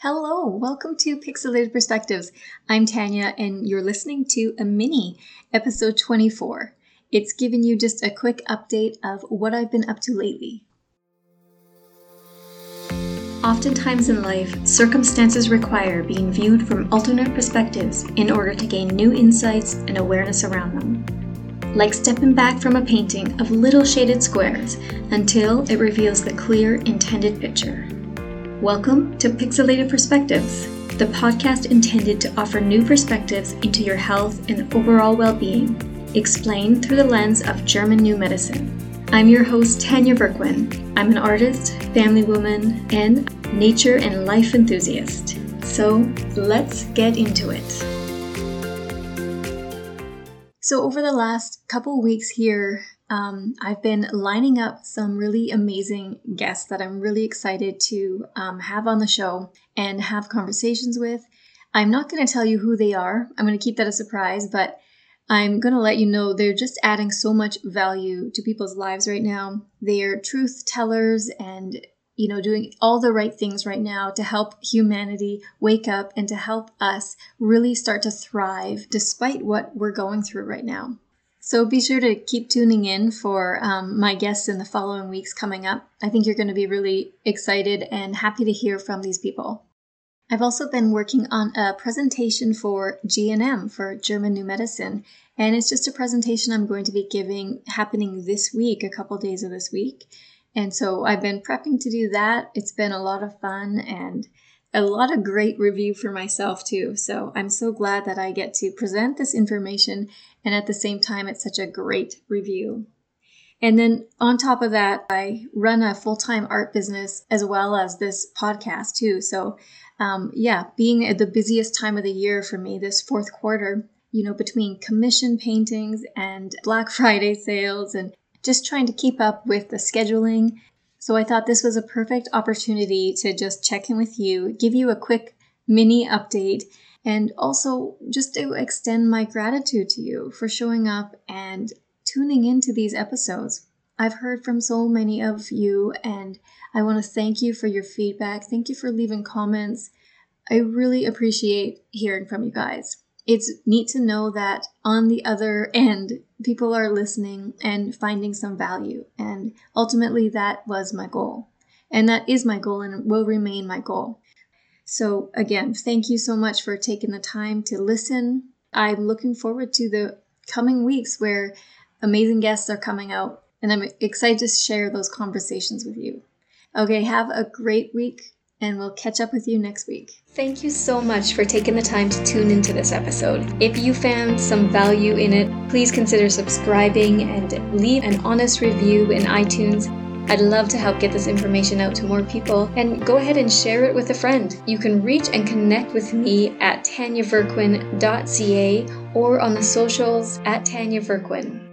Hello, welcome to Pixelated Perspectives. I'm Tanya, and you're listening to a mini episode 24. It's giving you just a quick update of what I've been up to lately. Oftentimes in life, circumstances require being viewed from alternate perspectives in order to gain new insights and awareness around them. Like stepping back from a painting of little shaded squares until it reveals the clear intended picture. Welcome to Pixelated Perspectives, the podcast intended to offer new perspectives into your health and overall well being, explained through the lens of German New Medicine. I'm your host, Tanya Verquin. I'm an artist, family woman, and nature and life enthusiast. So let's get into it. So, over the last couple weeks here, um, I've been lining up some really amazing guests that I'm really excited to um, have on the show and have conversations with. I'm not going to tell you who they are, I'm going to keep that a surprise, but I'm going to let you know they're just adding so much value to people's lives right now. They're truth tellers and you know, doing all the right things right now to help humanity wake up and to help us really start to thrive despite what we're going through right now. So be sure to keep tuning in for um, my guests in the following weeks coming up. I think you're going to be really excited and happy to hear from these people. I've also been working on a presentation for GNM for German New Medicine, and it's just a presentation I'm going to be giving happening this week, a couple days of this week. And so I've been prepping to do that. It's been a lot of fun and a lot of great review for myself too. So I'm so glad that I get to present this information and at the same time it's such a great review. And then on top of that, I run a full-time art business as well as this podcast too. So um, yeah, being at the busiest time of the year for me this fourth quarter, you know, between commission paintings and Black Friday sales and just trying to keep up with the scheduling so I thought this was a perfect opportunity to just check in with you, give you a quick mini update, and also just to extend my gratitude to you for showing up and tuning into these episodes. I've heard from so many of you, and I want to thank you for your feedback. Thank you for leaving comments. I really appreciate hearing from you guys it's neat to know that on the other end, people are listening and finding some value. And ultimately, that was my goal. And that is my goal and will remain my goal. So, again, thank you so much for taking the time to listen. I'm looking forward to the coming weeks where amazing guests are coming out, and I'm excited to share those conversations with you. Okay, have a great week and we'll catch up with you next week. Thank you so much for taking the time to tune into this episode. If you found some value in it, please consider subscribing and leave an honest review in iTunes. I'd love to help get this information out to more people and go ahead and share it with a friend. You can reach and connect with me at tanyaverquin.ca or on the socials at Tanya Verquin.